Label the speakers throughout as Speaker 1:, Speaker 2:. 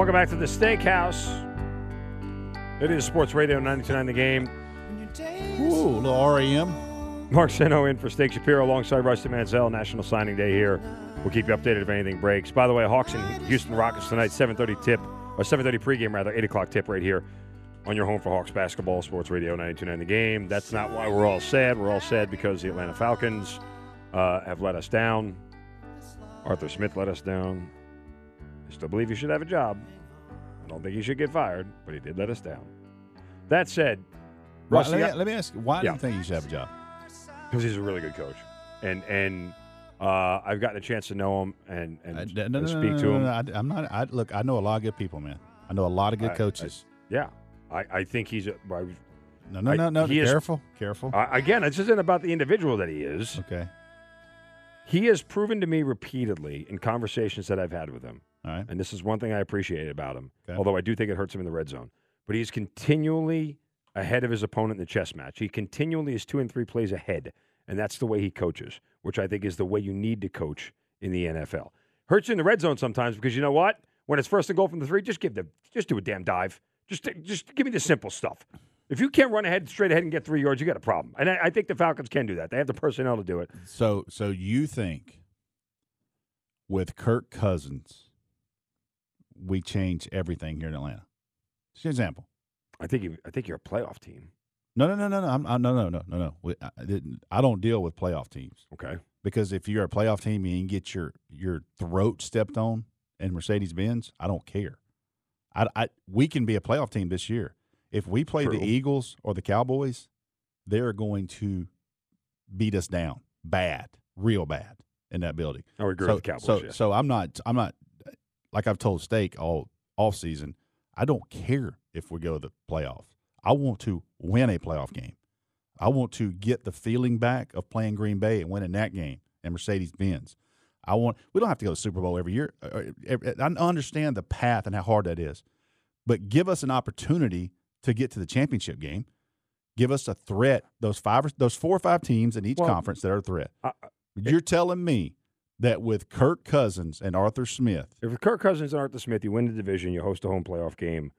Speaker 1: Welcome back to the Steakhouse. It is Sports Radio 929 The Game.
Speaker 2: Ooh, a little REM.
Speaker 1: Mark Zinno in for Steak Shapiro alongside Rusty Mansell. National Signing Day here. We'll keep you updated if anything breaks. By the way, Hawks and Houston Rockets tonight, 7.30 tip, or 7.30 pregame rather, 8 o'clock tip right here on your home for Hawks basketball, Sports Radio 929 The Game. That's not why we're all sad. We're all sad because the Atlanta Falcons uh, have let us down. Arthur Smith let us down. I still believe he should have a job. I don't think he should get fired, but he did let us down. That said, Rusty,
Speaker 2: let, me,
Speaker 1: I-
Speaker 2: let me ask you, why do
Speaker 1: Yeah.
Speaker 2: you think he should have a job?
Speaker 1: because he's a really good coach, and and uh, I've gotten a chance to know him and and,
Speaker 2: I-
Speaker 1: and
Speaker 2: no, no, no,
Speaker 1: speak
Speaker 2: no,
Speaker 1: to him.
Speaker 2: I, am not. I, look, I know a lot of good people, man. I know a lot of good coaches.
Speaker 1: Yeah, I, I think he's a, I,
Speaker 2: no, no, no, no.
Speaker 1: he is-
Speaker 2: Careful, careful.
Speaker 1: I- again. This isn't about the individual that he is.
Speaker 2: okay,
Speaker 1: He has proven to me repeatedly in conversations that I've had with him,
Speaker 2: all right.
Speaker 1: and this is one thing I appreciate about him.
Speaker 2: Okay.
Speaker 1: Although I do think it hurts him in the red zone, but he's continually ahead of his opponent in the chess match. He continually is two and three plays ahead, and that's the way he coaches, which I think is the way you need to coach in the NFL. Hurts you in the red zone sometimes because you know what? When it's first and goal from the three, just give the just do a damn dive. Just just give me the simple stuff. If you can't run ahead straight ahead and get three yards, you got a problem. And I, I think the Falcons can do that. They have the personnel to do it.
Speaker 2: So, so you think with Kirk Cousins, we change everything here in Atlanta? Just an example.
Speaker 1: I think you, I think you're a playoff team.
Speaker 2: No, no, no, no, no. I'm, I, no, no, no, no, no. We- I, didn't- I don't deal with playoff teams
Speaker 1: Okay.
Speaker 2: because if you're a playoff team and you get your your throat stepped on in Mercedes Benz, I don't care. I, I we can be a playoff team this year. If we play
Speaker 1: True.
Speaker 2: the Eagles or the Cowboys, they're going to beat us down bad, real bad in that building.
Speaker 1: I agree
Speaker 2: so,
Speaker 1: with the Cowboys.
Speaker 2: So,
Speaker 1: yes.
Speaker 2: so I'm not. I'm not. Like I've told Stake all off season, I don't care if we go to the playoffs. I want to win a playoff game. I want to get the feeling back of playing Green Bay and winning that game and Mercedes Benz. I want. We don't have to go to the Super Bowl every year. Uh, uh, I understand the path and how hard that is, but give us an opportunity to get to the championship game. Give us a threat. Those five, or, those four or five teams in each
Speaker 1: Well,
Speaker 2: conference that are a threat.
Speaker 1: I-
Speaker 2: You're telling me that with Kirk Cousins and Arthur Smith,
Speaker 1: If Kirk Cousins and Arthur Smith, you win the division, you host a home playoff game.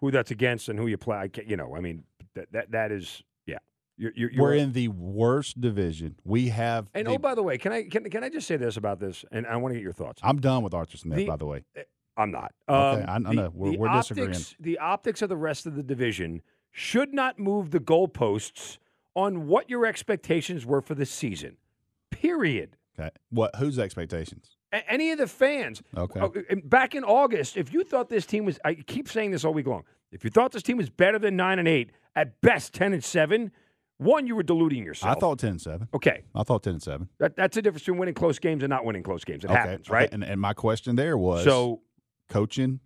Speaker 1: Who that's against and who you play, I you know, I mean, that that, that is, yeah. You're, you're, you're
Speaker 2: we're in the worst division. We have.
Speaker 1: And
Speaker 2: the-
Speaker 1: oh, by the way, can I can, can I just say this about this? And I want to get your thoughts.
Speaker 2: I'm done with Arthur Smith,
Speaker 1: The-
Speaker 2: by the way.
Speaker 1: I'm not.
Speaker 2: Okay,
Speaker 1: Um,
Speaker 2: I- I
Speaker 1: the-
Speaker 2: know. We're-
Speaker 1: the
Speaker 2: we're
Speaker 1: optics,
Speaker 2: disagreeing.
Speaker 1: The optics of the rest of the division should not move the goalposts on what your expectations were for the season. Period.
Speaker 2: Okay. What? Whose expectations?
Speaker 1: A- any of the fans.
Speaker 2: Okay.
Speaker 1: Oh, and Back in August, if you thought this team was, I keep saying this all week long. If you thought this team was better than nine and eight, at best ten and seven, one, you were deluding yourself.
Speaker 2: I thought 10 and 7.
Speaker 1: Okay,
Speaker 2: I thought 10 and 7.
Speaker 1: that, that's the difference between winning close games and not winning close games. It
Speaker 2: okay.
Speaker 1: happens,
Speaker 2: okay.
Speaker 1: right?
Speaker 2: And, and my question there was
Speaker 1: so
Speaker 2: coaching,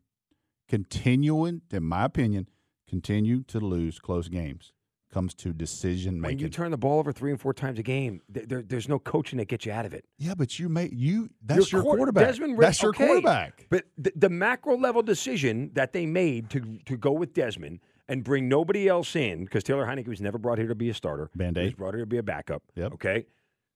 Speaker 2: continuing, in my opinion, continue to lose close games comes to decision making.
Speaker 1: when you turn the ball over three and four times a game, there, there's no coaching that gets you out of it.
Speaker 2: yeah, but you may you that's your,
Speaker 1: quar-
Speaker 2: quarterback.
Speaker 1: Desmond
Speaker 2: that's your
Speaker 1: okay.
Speaker 2: quarterback.
Speaker 1: But the, the macro level decision that they made to to go with Desmond and bring nobody else in because Taylor Heinicke was never brought here to be a starter.
Speaker 2: Band-Aid.
Speaker 1: He was brought here to be a backup.
Speaker 2: Yep.
Speaker 1: Okay.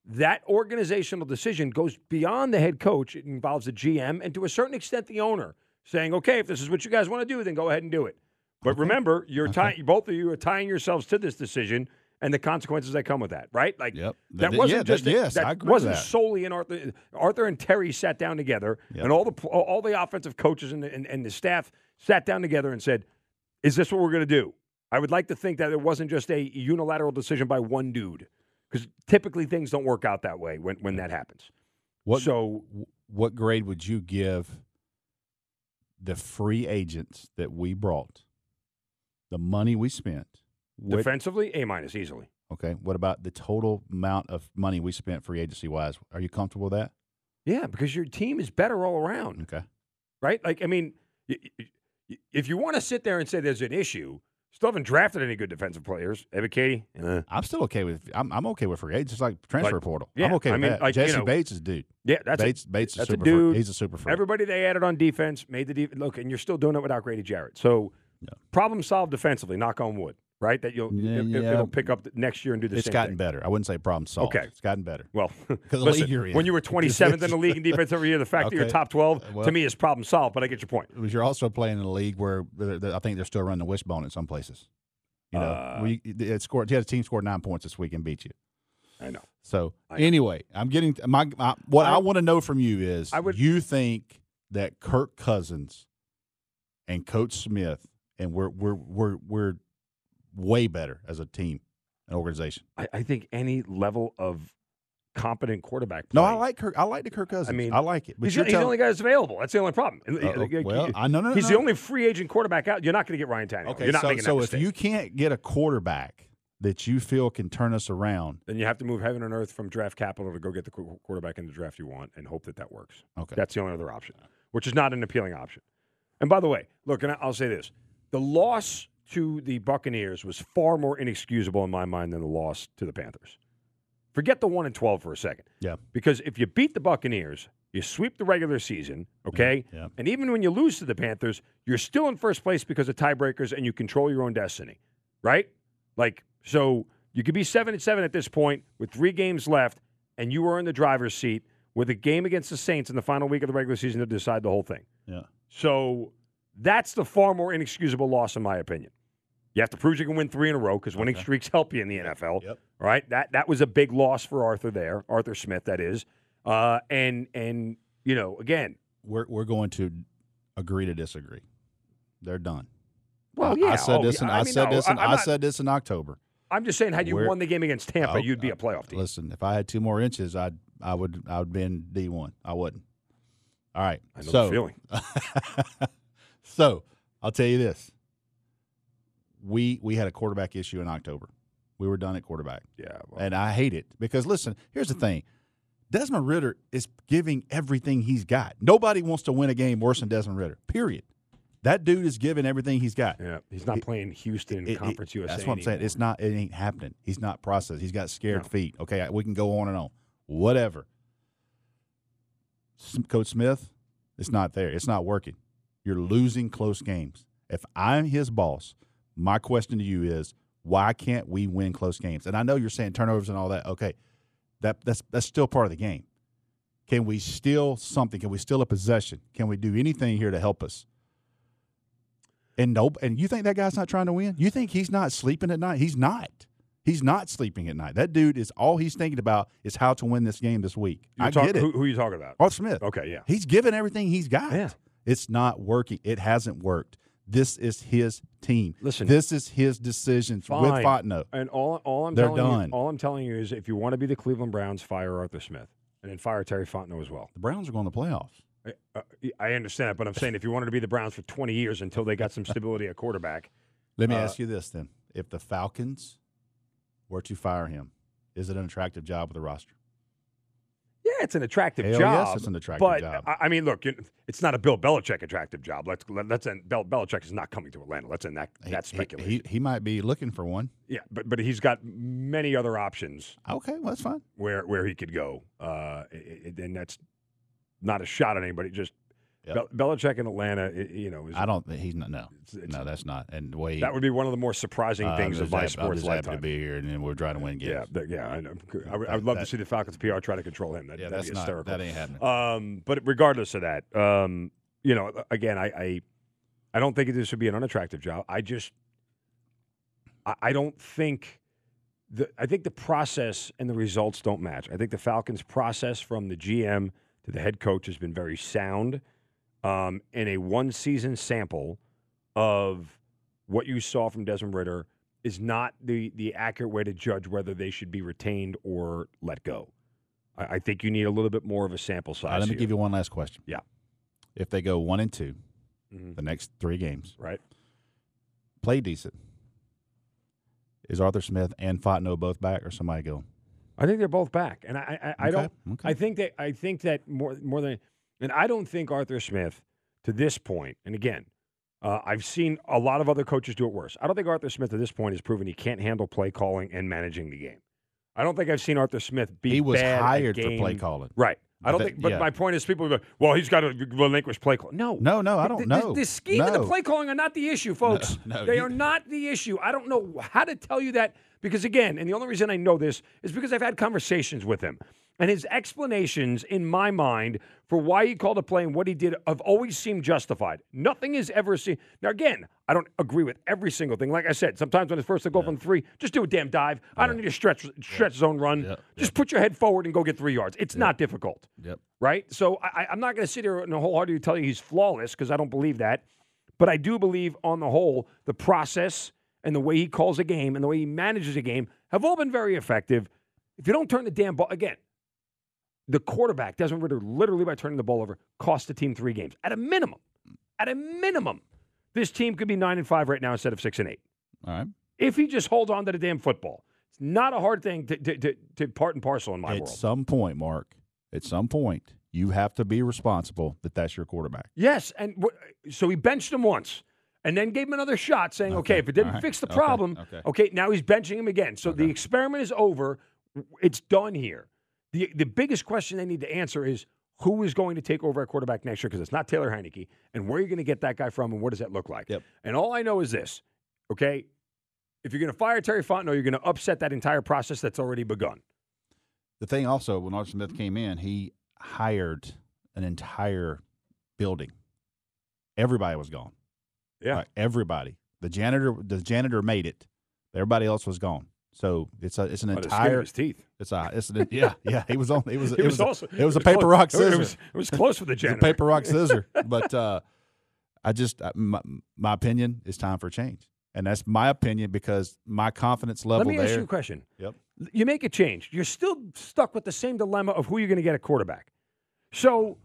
Speaker 1: That organizational decision goes beyond the head coach. It involves the GM and to a certain extent the owner saying, "Okay, if this is what you guys want to do, then go ahead and do it." But remember, you're tying both of you are tying yourselves to this decision and the consequences that come with that, right? Like
Speaker 2: Yep.
Speaker 1: that
Speaker 2: That-
Speaker 1: wasn't
Speaker 2: yeah, that-
Speaker 1: just
Speaker 2: yes,
Speaker 1: that
Speaker 2: I agree
Speaker 1: wasn't
Speaker 2: that.
Speaker 1: solely in Arthur. Arthur and Terry sat down together,
Speaker 2: Yep.
Speaker 1: and all the all the offensive coaches and the, and, and the staff sat down together and said, "Is this what we're going to do?" I would like to think that it wasn't just a unilateral decision by one dude, because typically things don't work out that way when when that happens.
Speaker 2: What
Speaker 1: So
Speaker 2: what grade would you give the free agents that we brought? The money we spent. What,
Speaker 1: defensively, A minus easily.
Speaker 2: okay. What about the total amount of money we spent free agency wise? Are you comfortable with that?
Speaker 1: Yeah, because your team is better all around,
Speaker 2: Okay.
Speaker 1: right? Like I mean, if you want to sit there and say there's an issue, still haven't drafted any good defensive players. Ebiketie, eh.
Speaker 2: I'm still okay with. I'm, I'm okay with free agents. Just like transfer
Speaker 1: Like,
Speaker 2: portal.
Speaker 1: yeah,
Speaker 2: I'm okay
Speaker 1: I
Speaker 2: with
Speaker 1: mean,
Speaker 2: that.
Speaker 1: like, you
Speaker 2: Jesse
Speaker 1: know,
Speaker 2: Bates is dude.
Speaker 1: yeah, that's a-
Speaker 2: Bates. Bates is
Speaker 1: that's a
Speaker 2: super.
Speaker 1: dude.
Speaker 2: Free. He's a super free.
Speaker 1: Everybody they added on defense made the def- look, and you're still doing it without Grady Jarrett. So
Speaker 2: Yeah.
Speaker 1: problem solved defensively. Knock on wood. right? That you'll
Speaker 2: Yeah,
Speaker 1: it,
Speaker 2: yeah.
Speaker 1: will pick up next year and do the
Speaker 2: It's
Speaker 1: same It's
Speaker 2: gotten
Speaker 1: thing.
Speaker 2: better. I wouldn't say problem solved.
Speaker 1: Okay.
Speaker 2: It's gotten better.
Speaker 1: Well, listen, when you were 27th in the league in defense every year, the fact that you're top 12
Speaker 2: Well-
Speaker 1: to me is problem solved. But I get your point.
Speaker 2: Because you're also playing in a league where I think they're still running the wishbone in some places. You know,
Speaker 1: Uh,
Speaker 2: we it scored. You had a team scored nine points this week and beat you.
Speaker 1: I know.
Speaker 2: So
Speaker 1: I know.
Speaker 2: anyway, I'm getting my, my what I,
Speaker 1: I-
Speaker 2: want to know from you is
Speaker 1: I would-
Speaker 2: you think that Kirk Cousins and Coach Smith and we're we're we're we're way better as a team and organization.
Speaker 1: I, I think any level of competent quarterback.
Speaker 2: No, I like Kirk. I like the Kirk Cousins.
Speaker 1: I mean,
Speaker 2: I like it. But
Speaker 1: He's,
Speaker 2: you're
Speaker 1: he's the only guy that's available. That's the only problem.
Speaker 2: Uh, well, I no no
Speaker 1: he's
Speaker 2: no.
Speaker 1: the only free agent quarterback out. You're not going to get Ryan Tannehill.
Speaker 2: Okay,
Speaker 1: You're not
Speaker 2: so
Speaker 1: making
Speaker 2: so if
Speaker 1: mistake.
Speaker 2: you can't get a quarterback that you feel can turn us around,
Speaker 1: then you have to move heaven and earth from draft capital to go get the quarterback in the draft you want and hope that that works.
Speaker 2: okay.
Speaker 1: That's the only other option, which is not an appealing option. And by the way, look, and I'll say this: the loss to the Buccaneers was far more inexcusable in my mind than the loss to the Panthers. Forget the one and twelve for a second.
Speaker 2: Yeah.
Speaker 1: Because if you beat the Buccaneers, you sweep the regular season, okay?
Speaker 2: Yeah.
Speaker 1: And even when you lose to the Panthers, you're still in first place because of tiebreakers and you control your own destiny, right? Like, so you could be seven and seven at this point with three games left, and you are in the driver's seat with a game against the Saints in the final week of the regular season to decide the whole thing.
Speaker 2: Yeah.
Speaker 1: So that's the far more inexcusable loss, in my opinion. You have to prove you can win three in a row because winning
Speaker 2: Okay.
Speaker 1: streaks help you in the NFL.
Speaker 2: Yep.
Speaker 1: All right, that that was a big loss for Arthur there, Arthur Smith, that is. Uh, and and you know, again,
Speaker 2: We're we're going to agree to disagree. They're done.
Speaker 1: well,
Speaker 2: I,
Speaker 1: yeah,
Speaker 2: I said
Speaker 1: oh,
Speaker 2: this. In,
Speaker 1: yeah,
Speaker 2: I, said this. In,
Speaker 1: I- I'm
Speaker 2: I
Speaker 1: not-
Speaker 2: said this in October.
Speaker 1: I'm just saying, had you
Speaker 2: We're-
Speaker 1: won the game against Tampa,
Speaker 2: Oh,
Speaker 1: you'd be a playoff team.
Speaker 2: Listen, if I had two more inches, I'd I would I would be in D one. I wouldn't. All right.
Speaker 1: I know
Speaker 2: so,
Speaker 1: the feeling.
Speaker 2: so I'll tell you this. We we had a quarterback issue in October. We were done at quarterback.
Speaker 1: Yeah, well,
Speaker 2: And I hate it because listen, here's the thing. Desmond Ridder is giving everything he's got. Nobody wants to win a game worse than Desmond Ridder. Period. That dude is giving everything he's got.
Speaker 1: yeah, he's not
Speaker 2: it-
Speaker 1: playing Houston
Speaker 2: It- it-
Speaker 1: Conference USA.
Speaker 2: That's what I'm saying. It's not. It ain't happening. He's not processed. He's got scared
Speaker 1: No.
Speaker 2: feet. Okay, we can go on and on. Whatever. Coach Smith, it's not there. It's not working. You're losing close games. If I'm his boss, my question to you is, why can't we win close games? And I know you're saying turnovers and all that. Okay, that that's that's still part of the game. Can we steal something? Can we steal a possession? Can we do anything here to help us? And nope. And you think that guy's not trying to win? You think he's not sleeping at night? He's not. He's not sleeping at night. That dude is all he's thinking about is how to win this game this week.
Speaker 1: You're
Speaker 2: I
Speaker 1: talk-
Speaker 2: get it.
Speaker 1: Who, who are you talking about?
Speaker 2: Arthur Smith.
Speaker 1: Okay, yeah.
Speaker 2: He's given everything he's got.
Speaker 1: Yeah.
Speaker 2: It's not working. It hasn't worked. This is his team.
Speaker 1: Listen.
Speaker 2: this is his decisions with Fontenot.
Speaker 1: And all, all I'm
Speaker 2: They're
Speaker 1: telling
Speaker 2: done.
Speaker 1: you, all I'm telling you is, if you want to be the Cleveland Browns, fire Arthur Smith, and then fire Terry Fontenot as well.
Speaker 2: The Browns are going to the playoffs.
Speaker 1: I, uh, I understand that, but I'm saying if you wanted to be the Browns for 20 years until they got some stability at quarterback,
Speaker 2: Let me
Speaker 1: Uh,
Speaker 2: ask you this then: If the Falcons were to fire him, is it an attractive job with the roster?
Speaker 1: It's an attractive
Speaker 2: Hell
Speaker 1: job.
Speaker 2: yes, it's an attractive
Speaker 1: but
Speaker 2: job.
Speaker 1: I, I mean, look, it's not a Bill Belichick attractive job. Let's let, let's end. Bill Belichick is not coming to Atlanta. Let's end that
Speaker 2: He-
Speaker 1: that
Speaker 2: he-
Speaker 1: speculation.
Speaker 2: He, he might be looking for one.
Speaker 1: yeah, but but he's got many other options
Speaker 2: Okay, well that's fine.
Speaker 1: where where he could go, uh, and that's not a shot at anybody. Just
Speaker 2: Yep.
Speaker 1: Bel- Belichick in Atlanta, i- you know, is,
Speaker 2: I don't. think He's not. No,
Speaker 1: it's- it's-
Speaker 2: no, that's not. And way
Speaker 1: that would be one of the more surprising
Speaker 2: uh,
Speaker 1: things
Speaker 2: I'm
Speaker 1: of my
Speaker 2: happy- I'm
Speaker 1: sports
Speaker 2: just happy
Speaker 1: lifetime.
Speaker 2: to be here, and we're trying to win games.
Speaker 1: Yeah, yeah, I know. I would, I would love to see the Falcons PR try to control him. That,
Speaker 2: yeah, that's not.
Speaker 1: hysterical.
Speaker 2: That ain't happening.
Speaker 1: Um, but regardless of that, um, you know, again, I, I, I don't think this would be an unattractive job. I just, I, I don't think the. I think the process and the results don't match. I think the Falcons' process from the GM to the head coach has been very sound. Um, in a one-season sample of what you saw from Desmond Ridder is not the the accurate way to judge whether they should be retained or let go. I, I think you need a little bit more of a sample size.
Speaker 2: Right, let me
Speaker 1: here.
Speaker 2: give you one last question.
Speaker 1: Yeah.
Speaker 2: If they go one and two,
Speaker 1: Mhm.
Speaker 2: the next three games,
Speaker 1: right?
Speaker 2: play decent. Is Arthur Smith and Fontenot both back, or somebody go?
Speaker 1: I think they're both back, and I I, I
Speaker 2: Okay,
Speaker 1: don't.
Speaker 2: okay.
Speaker 1: I think that I think that more more than, and I don't think Arthur Smith to this point, and again, uh, I've seen a lot of other coaches do it worse. I don't think Arthur Smith at this point has proven he can't handle play calling and managing the game. I don't think I've seen Arthur Smith be
Speaker 2: he was hired for play calling.
Speaker 1: Right. I don't
Speaker 2: But
Speaker 1: think. But
Speaker 2: yeah.
Speaker 1: my point is, people go, "Well, he's got to relinquish play call." No,
Speaker 2: No, no, I don't
Speaker 1: The-
Speaker 2: know.
Speaker 1: The, the scheme and the play calling are not the issue, folks.
Speaker 2: no,
Speaker 1: they
Speaker 2: you-
Speaker 1: are not the issue. I don't know how to tell you that because again, and the only reason I know this is because I've had conversations with him, and his explanations, in my mind, for why he called a play and what he did have always seemed justified. Nothing is ever seen. Now, again, I don't agree with every single thing. Like I said, sometimes when it's first to go from three, just do a damn dive. I don't need a stretch stretch zone run. Just put your head forward and go get three yards. It's not difficult
Speaker 2: Yep.
Speaker 1: right? So I, I'm not going to sit here and wholeheartedly tell you he's flawless because I don't believe that. But I do believe, on the whole, the process and the way he calls a game and the way he manages a game have all been very effective. If you don't turn the damn ball again, the quarterback doesn't literally by turning the ball over cost the team three games at a minimum. At a minimum, this team could be nine and five right now instead of six and eight
Speaker 2: All right.
Speaker 1: if he just holds on to the damn football. It's not a hard thing to, to, to, to part and parcel in my
Speaker 2: at
Speaker 1: world.
Speaker 2: At some point, Mark, at some point, you have to be responsible that that's your quarterback.
Speaker 1: Yes, and wh- so he benched him once, and then gave him another shot, saying, "Okay,
Speaker 2: Okay,
Speaker 1: if it didn't
Speaker 2: right,
Speaker 1: fix the
Speaker 2: okay,
Speaker 1: problem,
Speaker 2: okay.
Speaker 1: now he's benching him again." So the experiment is over; it's done here. the The biggest question they need to answer is who is going to take over at quarterback next year because it's not Taylor Heinicke, and where are you going to get that guy from, and what does that look like?
Speaker 2: Yep.
Speaker 1: And all I know is this: okay, if you're going to fire Terry Fontenot, you're going to upset that entire process that's already begun.
Speaker 2: The thing also, when Arthur Smith came in, he hired an entire building. Everybody was gone.
Speaker 1: Yeah.
Speaker 2: Right, everybody. The janitor, the janitor made it. Everybody else was gone. So it's a, it's an
Speaker 1: skin
Speaker 2: entire.
Speaker 1: his teeth.
Speaker 2: It's a, it's an, yeah, yeah. He was on. It was, it,
Speaker 1: It
Speaker 2: was,
Speaker 1: was
Speaker 2: a-
Speaker 1: also
Speaker 2: it was a
Speaker 1: close-
Speaker 2: paper rock
Speaker 1: It
Speaker 2: scissors.
Speaker 1: was, it was close with the
Speaker 2: a
Speaker 1: janitor.
Speaker 2: paper rock scissor. but uh, I just uh, my, my opinion is time for change, and that's my opinion because my confidence level
Speaker 1: Let me
Speaker 2: there.
Speaker 1: ask you a question.
Speaker 2: Yep.
Speaker 1: You make a change. You're still stuck with the same dilemma of who you're going to get at quarterback. So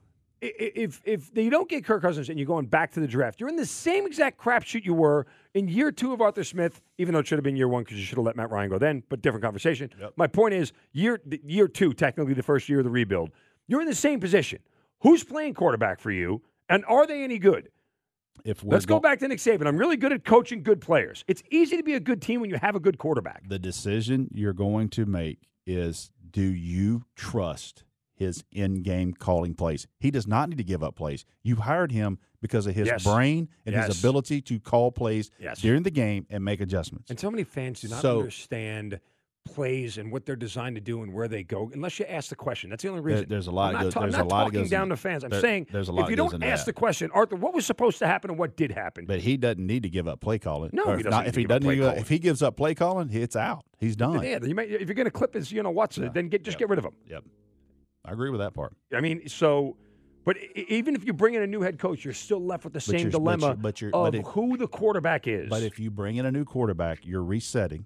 Speaker 1: if if you don't get Kirk Cousins and you're going back to the draft, you're in the same exact crapshoot you were in year two of Arthur Smith, even though it should have been year one because you should have let Matt Ryan go then, but different conversation. My point is year year two, technically the first year of the rebuild, you're in the same position. Who's playing quarterback for you, and are they any good?
Speaker 2: If
Speaker 1: Let's go
Speaker 2: go-
Speaker 1: back to Nick Saban. I'm really good at coaching good players. It's easy to be a good team when you have a good quarterback.
Speaker 2: the decision you're going to make is do you trust his in-game calling plays he does not need to give up plays you hired him because of his
Speaker 1: Yes.
Speaker 2: brain and
Speaker 1: Yes.
Speaker 2: his ability to call plays
Speaker 1: Yes.
Speaker 2: during the game and make adjustments
Speaker 1: And so many fans do not
Speaker 2: So-
Speaker 1: understand plays and what they're designed to do and where they go unless you ask the question. That's the only
Speaker 2: There-
Speaker 1: reason.
Speaker 2: there's a lot
Speaker 1: I'm not, ta- I'm
Speaker 2: there's a
Speaker 1: not
Speaker 2: lot
Speaker 1: talking down
Speaker 2: in-
Speaker 1: to fans. I'm
Speaker 2: there-
Speaker 1: saying
Speaker 2: there's a lot
Speaker 1: if you don't ask the question, Arthur, what was supposed to happen and what did happen?
Speaker 2: but he doesn't need to give up play calling
Speaker 1: No,
Speaker 2: if
Speaker 1: doesn't
Speaker 2: not, if he
Speaker 1: give
Speaker 2: doesn't give if he gives up play calling it's out he's done
Speaker 1: yeah, you might, if you're going to clip his, you know what's it, then get just get rid of him.
Speaker 2: yep i agree with that part
Speaker 1: I mean, so. But even if you bring in a new head coach, you're still left with the same
Speaker 2: you're- but
Speaker 1: dilemma
Speaker 2: you're- but you're-
Speaker 1: of
Speaker 2: but if-
Speaker 1: who the quarterback is.
Speaker 2: but if you bring in a new quarterback you're resetting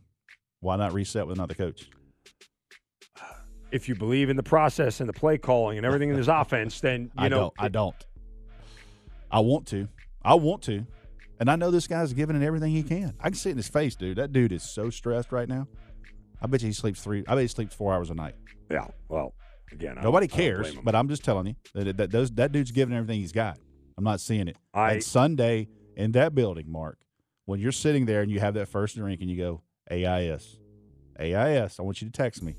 Speaker 2: why not reset with another coach
Speaker 1: if you believe in the process and the play calling and everything in his offense, then you
Speaker 2: I
Speaker 1: know
Speaker 2: don't. I don't. I want to. I want to. And I know this guy's giving it everything he can. I can see it in his face, dude. That dude is so stressed right now. I bet you he sleeps three. I bet he sleeps four hours a night.
Speaker 1: Yeah. Well, again,
Speaker 2: Nobody
Speaker 1: I
Speaker 2: cares,
Speaker 1: blame
Speaker 2: but I'm just telling you that that those, that dude's giving everything he's got. I'm not seeing it.
Speaker 1: I-
Speaker 2: and Sunday in that building, Mark, when you're sitting there and you have that first drink and you go AIS, AIS, I want you to text me.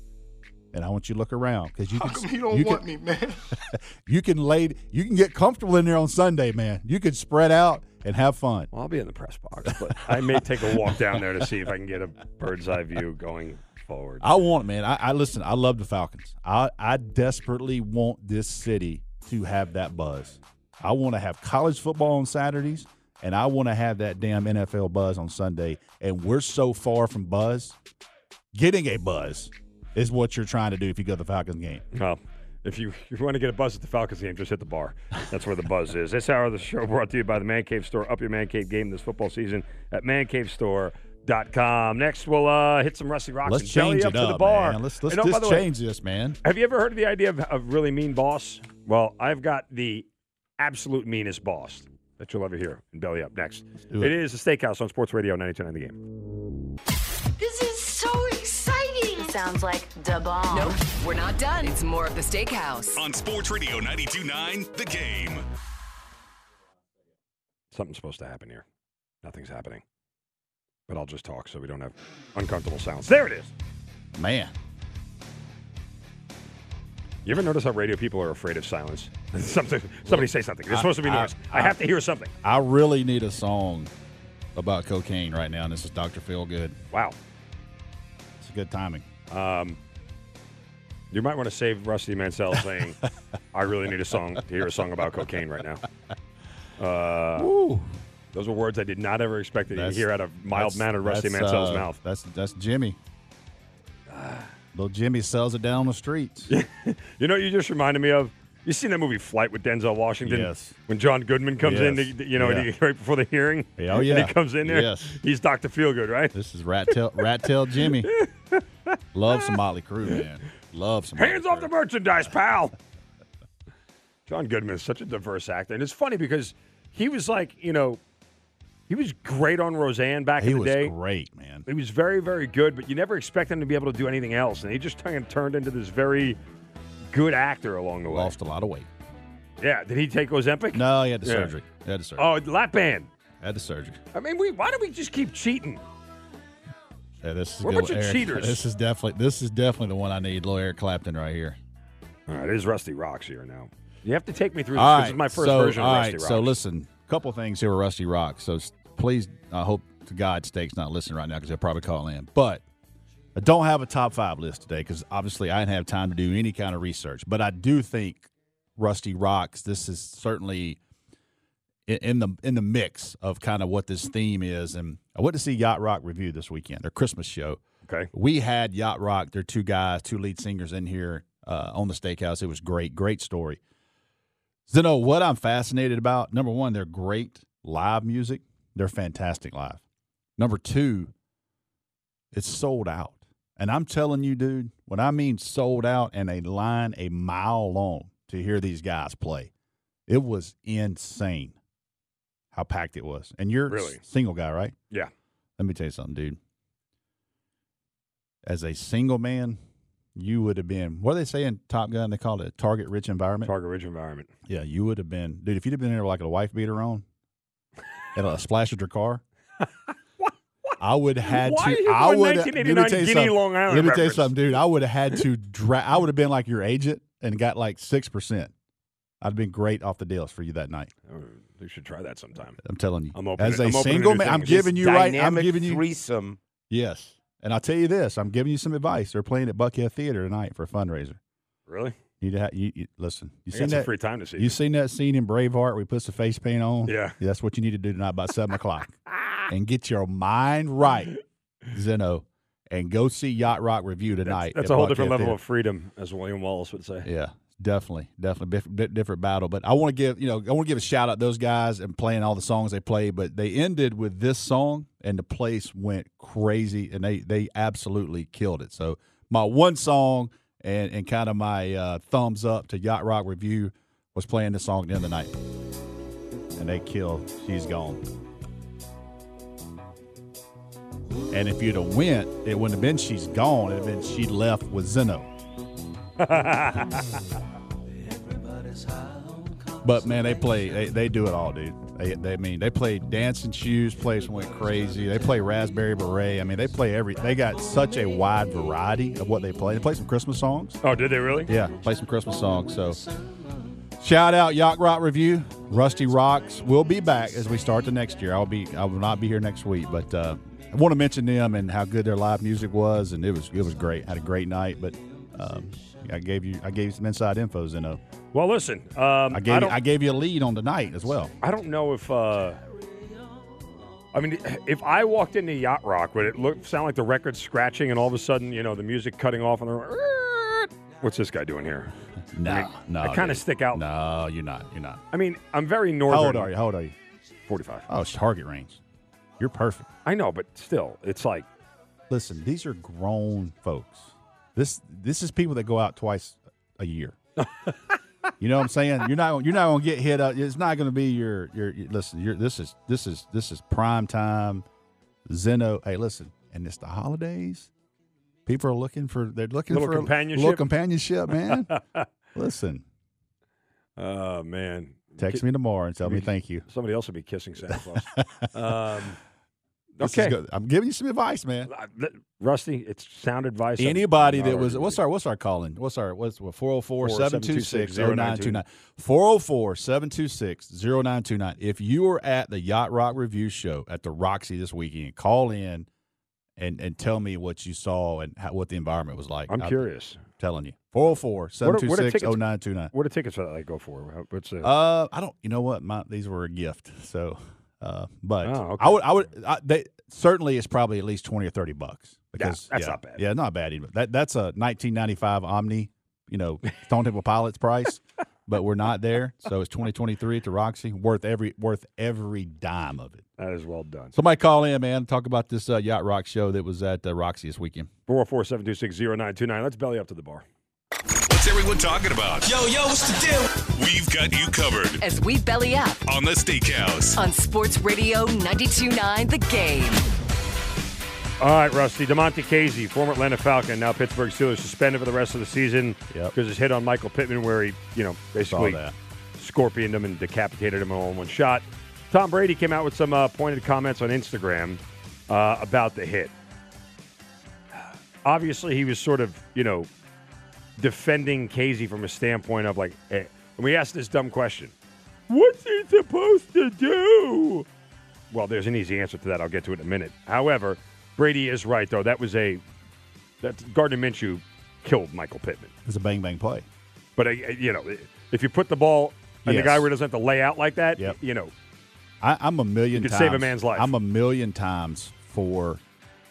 Speaker 2: And I want you to look around because you can.
Speaker 3: you don't
Speaker 2: you
Speaker 3: want
Speaker 2: can,
Speaker 3: me, man?
Speaker 2: you can lay you can get comfortable in there on Sunday, man. You can spread out and have fun.
Speaker 1: Well, I'll be in the press box, but I may take a walk down there to see if I can get a bird's eye view going forward.
Speaker 2: I want it, man. I, I listen. I love the Falcons. I I desperately want this city to have that buzz. I want to have college football on Saturdays, and I want to have that damn NFL buzz on Sunday. And we're so far from buzz. Getting a buzz is what you're trying to do if you go to the Falcons game.
Speaker 1: Well, if you, if you want to get a buzz at the Falcons game, just hit the bar. That's where the buzz is. This hour of the show brought to you by the Man Cave Store. Up your Man Cave game this football season at mancavestore.com. Next, we'll uh, hit some Rusty Rocks
Speaker 2: Let's
Speaker 1: and belly
Speaker 2: change
Speaker 1: up
Speaker 2: it
Speaker 1: to the bar.
Speaker 2: man. Let's let's
Speaker 1: And oh, by
Speaker 2: just
Speaker 1: the way,
Speaker 2: change this, man.
Speaker 1: Have you ever heard of the idea of a really mean boss? Well, I've got the absolute meanest boss that you'll ever hear in Belly Up next. it
Speaker 2: it.
Speaker 1: is the Steakhouse on Sports Radio 929 The Game.
Speaker 4: This is so exciting.
Speaker 5: Sounds like da bomb.
Speaker 6: Nope, we're not done. It's more of the steakhouse.
Speaker 7: on Sports Radio 92.9 The Game.
Speaker 1: Something's supposed to happen here. Nothing's happening. But I'll just talk so we don't have uncomfortable sounds. There it is.
Speaker 2: Man,
Speaker 1: You ever notice how radio people are afraid of silence? something, somebody say something. There's supposed to be
Speaker 2: I-
Speaker 1: noise. I, have to hear something.
Speaker 2: I really need a song about cocaine right now, and this is Dr. Feelgood.
Speaker 1: Wow.
Speaker 2: It's a good timing.
Speaker 1: You might want to save Rusty Mansell saying, "I really need a song to hear a song about cocaine right now." Uh,
Speaker 2: Ooh,
Speaker 1: those were words I did not ever expect to
Speaker 2: That's-
Speaker 1: hear out of mild-mannered Rusty
Speaker 2: that's,
Speaker 1: Mansell's
Speaker 2: uh,
Speaker 1: mouth.
Speaker 2: That's that's Jimmy. Little Jimmy sells it down on the streets.
Speaker 1: You know, what you just reminded me of. You seen that movie Flight with Denzel Washington?
Speaker 2: Yes.
Speaker 1: When John Goodman comes in, to, you know,
Speaker 2: Yeah.
Speaker 1: right before the hearing.
Speaker 2: Yeah, oh,
Speaker 1: And
Speaker 2: yeah.
Speaker 1: he comes in there.
Speaker 2: Yes.
Speaker 1: He's Doctor Feelgood, right?
Speaker 2: This is Rat Tail Rat Tail Jimmy. Love some Motley Crue, man. Love some.
Speaker 1: Hands off the merchandise, pal. John Goodman is such a diverse actor, and it's funny because he was like, you know, he was great on Roseanne back
Speaker 2: He
Speaker 1: in the
Speaker 2: was
Speaker 1: day.
Speaker 2: great, man.
Speaker 1: He was very, very good, but you never expect him to be able to do anything else, and he just kind of turned into this very good actor along the way.
Speaker 2: Lost a lot of weight.
Speaker 1: Yeah, did he take Ozempic?
Speaker 2: No, he had the
Speaker 1: Yeah.
Speaker 2: surgery. He had the surgery.
Speaker 1: Oh, lap band.
Speaker 2: Had the surgery.
Speaker 1: I mean, we why do we just keep cheating?
Speaker 2: Yeah, this is
Speaker 1: We're a
Speaker 2: good.
Speaker 1: bunch of
Speaker 2: Eric,
Speaker 1: cheaters.
Speaker 2: This is definitely this is definitely the one I need. Little Eric Clapton right here.
Speaker 1: All right, it is Rusty Rocks here now. You have to take me through this.
Speaker 2: Right,
Speaker 1: This is my first
Speaker 2: so,
Speaker 1: version of
Speaker 2: all
Speaker 1: Rusty
Speaker 2: right,
Speaker 1: Rocks.
Speaker 2: So listen, a couple things here with Rusty Rock. So please, I hope to God Steak's not listening right now because he'll probably call in. But I don't have a top five list today because obviously I didn't have time to do any kind of research. But I do think Rusty Rocks. This is certainly in the in the mix of kind of what this theme is. And I went to see Yacht Rock Revue this weekend, their Christmas show.
Speaker 1: okay.
Speaker 2: We had Yacht Rock, their two guys, two lead singers in here uh, on the steakhouse. It was great, great story. Zinno, what I'm fascinated about, number one, they're great live music. They're fantastic live. Number two, it's sold out. And I'm telling you, dude, when I mean sold out and a line a mile long to hear these guys play, it was insane how packed it was. And you're a
Speaker 1: Really?
Speaker 2: single guy, right?
Speaker 1: Yeah.
Speaker 2: Let me tell you something, dude. As a single man, you would have been what do they say in Top Gun? They call it a target rich environment.
Speaker 1: target rich environment.
Speaker 2: yeah, you would have been, dude. If you'd have been there like a wife beater on and a splash at your car, I would have had
Speaker 1: Why
Speaker 2: to.
Speaker 1: are you
Speaker 2: I
Speaker 1: going
Speaker 2: would.
Speaker 1: 1989 Guinea,
Speaker 2: something.
Speaker 1: Long Island
Speaker 2: Let me tell you something, dude. I would have had to. Dra- I would have been like your agent and got like six percent. I'd have been great off the deals for you that night.
Speaker 1: Oh, you should try that sometime.
Speaker 2: I'm telling you.
Speaker 1: I'm open
Speaker 2: As
Speaker 1: to-
Speaker 2: a
Speaker 1: I'm
Speaker 2: single man, I'm giving you right. I'm giving you
Speaker 3: threesome.
Speaker 2: Yes. And I'll tell you this, I'm giving you some advice. They're playing at Buckhead Theater tonight for a fundraiser.
Speaker 1: Really?
Speaker 2: You, need to you, you listen. You seen that?
Speaker 1: free time to see.
Speaker 2: You seen that scene in Braveheart? where We put the face paint on.
Speaker 1: Yeah.
Speaker 2: that's what you need to do tonight by seven o'clock, ah. and get your mind right, Zinno, and go see Yacht Rock Revue tonight.
Speaker 1: That's
Speaker 2: at
Speaker 1: a whole
Speaker 2: Buckhead
Speaker 1: different level
Speaker 2: Theater.
Speaker 1: of freedom, as William Wallace would say.
Speaker 2: Yeah, definitely, definitely Bif- di- different battle. But I want to give you know I want to give a shout out to those guys and playing all the songs they played. But they ended with this song, and the place went crazy, and they they absolutely killed it. So my one song and and kind of my uh, thumbs up to Yacht Rock Revue was playing this song the other night, and they killed. She's gone. And if you'd have went, it wouldn't have been she's gone. It'd have been she left with Zinno. But man, they play. They, they do it all, dude. They, they I mean they play Dancing Shoes. Place went crazy. They play Raspberry Beret. I mean they play every. They got such a wide variety of what they play. They play some Christmas songs.
Speaker 1: Oh, did they really?
Speaker 2: Yeah, play some Christmas songs. So shout out Yacht Rock Revue. Rusty Rocks will be back as we start the next year. I'll be. I will not be here next week, but uh, I want to mention them and how good their live music was, and it was it was great. Had a great night, but. Um, I gave you I gave you some inside infos, you know.
Speaker 1: Well, listen. Um,
Speaker 2: I gave you, I gave you a lead on tonight as well.
Speaker 1: I don't know if. Uh, I mean, if I walked into Yacht Rock, would it look sound like the record scratching and all of a sudden, you know, the music cutting off and the what's this guy doing here?
Speaker 2: No, no.
Speaker 1: I kind of stick out.
Speaker 2: No, you're not. You're not.
Speaker 1: I mean, I'm very northern.
Speaker 2: How old are you? How old are you?
Speaker 1: Forty-five.
Speaker 2: Oh, it's target range. You're perfect.
Speaker 1: I know, but still, it's like
Speaker 2: Listen, these are grown folks. This this is people that go out twice a year. you know what I'm saying? You're not you're not gonna get hit up. It's not gonna be your your. your- listen, you're this is this is this is prime time. Zinno. Hey, listen, and it's the holidays. People are looking for they're looking
Speaker 1: Little
Speaker 2: for a
Speaker 1: companionship?
Speaker 2: little companionship, man. listen,
Speaker 1: Oh man.
Speaker 2: text me tomorrow and tell me thank you.
Speaker 1: Somebody else will be kissing Santa Claus. um,
Speaker 2: This is
Speaker 1: Okay.
Speaker 2: I'm giving you some advice, man.
Speaker 1: Rusty, it's sound advice.
Speaker 2: Anybody that was what's our what's our calling? What's our what's what 404 726
Speaker 1: 404-726-0929.
Speaker 2: 404 726 0929. If you were at the Yacht Rock Revue show at the Roxy this weekend, call in and and tell me what you saw and how, what the environment was like.
Speaker 1: I'm
Speaker 2: I'm
Speaker 1: curious.
Speaker 2: telling you. 404
Speaker 1: What are- what are
Speaker 2: 726
Speaker 1: tickets-
Speaker 2: 0929.
Speaker 1: What do tickets for that like go for? What's the,
Speaker 2: Uh, I don't. You know what? My these were a gift. So, uh, but
Speaker 1: Oh, okay.
Speaker 2: I would. I would. I, they certainly it's probably at least twenty or thirty bucks. Because
Speaker 1: that's
Speaker 2: yeah,
Speaker 1: not bad.
Speaker 2: Yeah, not bad. Even that that's a nineteen ninety five Omni. You know, Stone Temple Pilots price. But we're not there, so it's twenty twenty three at the Roxy. Worth every worth every dime of it.
Speaker 1: that is well done.
Speaker 2: Somebody call in, man. Talk about this uh, yacht rock show that was at uh, Roxy this weekend.
Speaker 1: 404 726 0929. Let's belly up to the bar.
Speaker 7: What's everyone talking about?
Speaker 3: Yo, yo, what's the deal?
Speaker 7: We've got you covered
Speaker 6: As we belly up
Speaker 7: on the Steakhouse.
Speaker 6: on Sports Radio 92.9 The Game.
Speaker 1: All right, Rusty. Damontae Kazee, former Atlanta Falcon, now Pittsburgh Steelers, suspended for the rest of the season
Speaker 2: Yep.
Speaker 1: because his hit on Michael Pittman, where he, you know, basically scorpioned him and decapitated him all in one shot. Tom Brady came out with some uh, pointed comments on Instagram uh, about the hit. Obviously, he was sort of, you know, defending Kazee from a standpoint of like, eh. and we asked this dumb question: What's he supposed to do? Well, there's an easy answer to that. I'll get to it in a minute. However, Brady is right though. That was a that Gardner Minshew killed Michael Pittman.
Speaker 2: It was a bang bang play.
Speaker 1: But uh, you know, if you put the ball and the guy where he doesn't have to lay out like that,
Speaker 2: Yep.
Speaker 1: you know,
Speaker 2: I, I'm a million
Speaker 1: You could
Speaker 2: times.
Speaker 1: save a man's life.
Speaker 2: I'm a million times for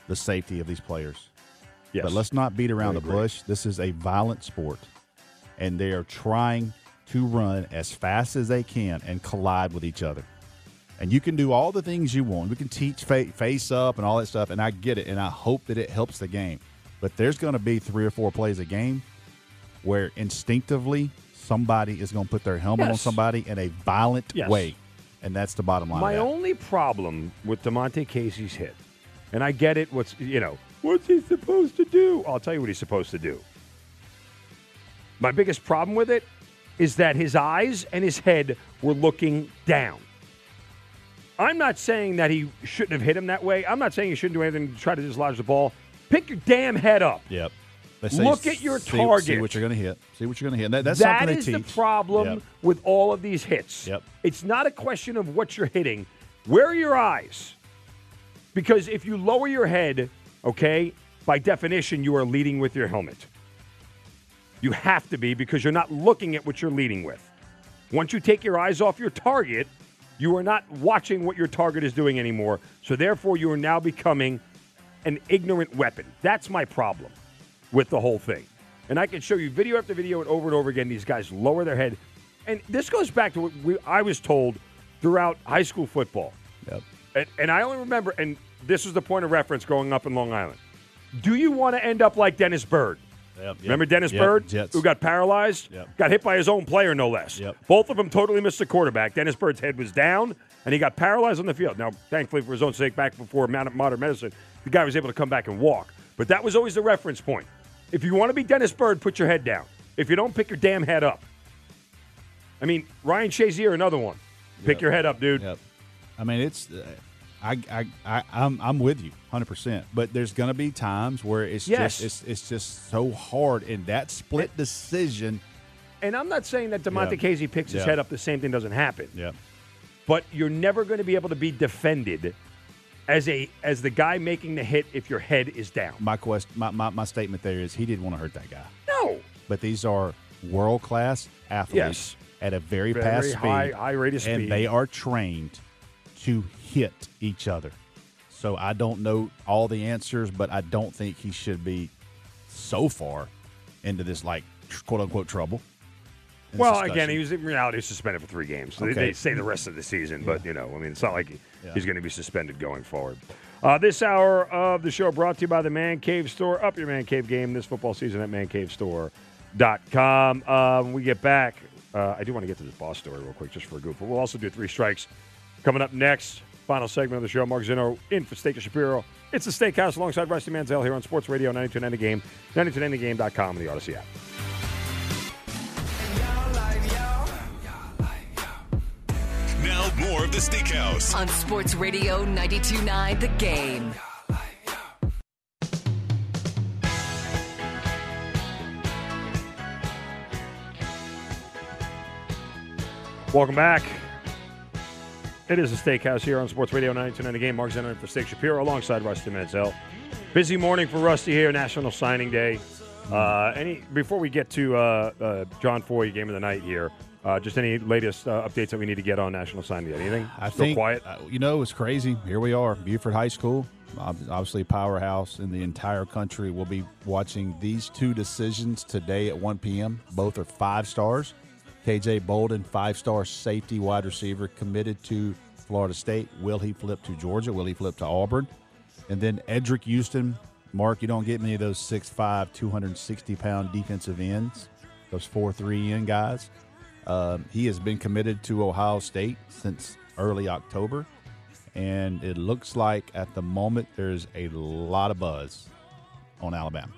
Speaker 2: the safety of these players.
Speaker 1: Yes.
Speaker 2: But let's not beat around the bush. This is a violent sport, and they are trying to run as fast as they can and collide with each other. And you can do all the things you want. We can teach fa- face up and all that stuff, and I get it, and I hope that it helps the game. But there's going to be three or four plays a game where instinctively somebody is going to put their helmet on somebody in a violent
Speaker 1: Yes.
Speaker 2: way, and that's the bottom line.
Speaker 1: My only problem with Damontae Kazee's hit, and I get it. What's you know, what's he supposed to do? I'll tell you what he's supposed to do. My biggest problem with it is that his eyes and his head were looking down. I'm not saying that he shouldn't have hit him that way. I'm not saying he shouldn't do anything to try to dislodge the ball. Pick your damn head up.
Speaker 2: Yep. They say
Speaker 1: Look at your
Speaker 2: see- See what you're going to hit. See what you're going to hit. That, that's
Speaker 1: That
Speaker 2: something
Speaker 1: is
Speaker 2: they
Speaker 1: the problem
Speaker 2: Yep.
Speaker 1: with all of these hits.
Speaker 2: Yep.
Speaker 1: It's not a question of what you're hitting. Where are your eyes? Because if you lower your head, okay, by definition, you are leading with your helmet. You have to be because you're not looking at what you're leading with. Once you take your eyes off your target, you are not watching what your target is doing anymore. So therefore, you are now becoming an ignorant weapon. That's my problem with the whole thing. And I can show you video after video and over and over again. These guys lower their head, and this goes back to what we, I was told throughout high school football.
Speaker 2: Yep.
Speaker 1: And, and I only remember, and this was the point of reference growing up in Long Island. Do you want to end up like Dennis Byrd?
Speaker 2: Yep, yep.
Speaker 1: Remember Dennis
Speaker 2: Yep,
Speaker 1: Byrd,
Speaker 2: Jets.
Speaker 1: who got paralyzed,
Speaker 2: Yep.
Speaker 1: got hit by his own player, no less.
Speaker 2: Yep.
Speaker 1: Both of them totally missed the quarterback. Dennis Byrd's head was down, and he got paralyzed on the field. Now, thankfully, for his own sake, back before modern medicine, the guy was able to come back and walk. But that was always the reference point. If you want to be Dennis Byrd, put your head down. If you don't, pick your damn head up. I mean, Ryan Shazier, another one. Pick your head up, dude.
Speaker 2: Yep. I mean, it's. Uh, I, I, I, I'm, I'm with you 100%. But there's going to be times where it's
Speaker 1: Yes.
Speaker 2: just it's, it's just so hard in that split decision.
Speaker 1: And I'm not saying that Damontae
Speaker 2: Yeah.
Speaker 1: Kazee picks his
Speaker 2: Yeah.
Speaker 1: head up, the same thing doesn't happen.
Speaker 2: Yep.
Speaker 1: but you're never going to be able to be defended as a as the guy making the hit if your head is down.
Speaker 2: My quest, my, my, my statement there is he didn't want to hurt that guy.
Speaker 1: No,
Speaker 2: But these are world class athletes
Speaker 1: Yes.
Speaker 2: at a very,
Speaker 1: Very
Speaker 2: fast speed,
Speaker 1: high- high rate of speed.
Speaker 2: and
Speaker 1: speed.
Speaker 2: they are trained to hit each other. So I don't know all the answers, but I don't think he should be so far into this like quote unquote trouble.
Speaker 1: well,
Speaker 2: discussion.
Speaker 1: again, he was in reality suspended for three games. So they- they say the rest of the season, but you know, I mean, it's not like he,
Speaker 2: Yeah.
Speaker 1: he's going to be suspended going forward. Uh, this hour of the show brought to you by the Man Cave Store. Up your Man Cave game this football season at mancavestore.com. Um, when we get back, uh, I do want to get to this boss story real quick, just for a goof. But we'll also do three strikes coming up next. Final segment of the show. Mark Zinno in for Steak and Shapiro. It's the Steakhouse alongside Rusty Mansell here on Sports Radio 929 The Game, 929thegame.com, and the Odyssey app.
Speaker 7: Now more of the Steakhouse.
Speaker 6: On Sports Radio 929 The Game.
Speaker 1: Welcome back. It is a steakhouse here on Sports Radio 929 The Game. Mark Zinno for Steak Shapiro alongside Rusty Mansell. Busy morning for Rusty here, National Signing Day. Uh, any Before we get to uh, uh, John Foy, game of the night here, uh, just any latest uh, updates that we need to get on National Signing Day? Anything?
Speaker 2: I
Speaker 1: Still
Speaker 2: think,
Speaker 1: quiet?
Speaker 2: uh, you know, it's crazy. Here we are, Buford High School, obviously a powerhouse in the entire country. We'll be watching these two decisions today at 1 p.m. Both are five stars. KJ Bolden, five star safety wide receiver, committed to Florida State. Will he flip to Georgia? Will he flip to Auburn? And then Eddrick Houston. Mark, you don't get many of those 6'5, 260 pound defensive ends, those 4 3 end guys. Um, he has been committed to Ohio State since early October, and it looks like at the moment there's a lot of buzz on Alabama.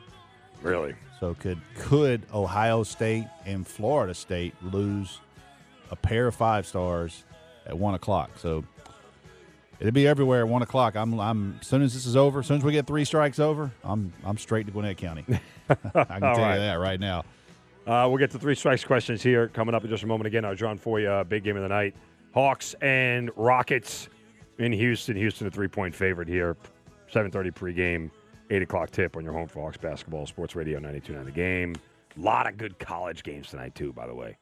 Speaker 1: Really?
Speaker 2: So could could Ohio State and Florida State lose a pair of five stars at one o'clock? So it'll be everywhere at one o'clock. I'm I'm as soon as this is over, as soon as we get three strikes over, I'm I'm straight to Gwinnett County. I can tell
Speaker 1: right.
Speaker 2: you that right now.
Speaker 1: Uh, we'll get to three strikes questions here coming up in just a moment. Again, our John Foy uh, big game of the night. Hawks and Rockets in Houston. Houston a three point favorite here. 7:30 pregame, eight o'clock tip on your home for Hawks basketball. Sports Radio 92.9 The Game. A lot of good college games tonight too. By the way,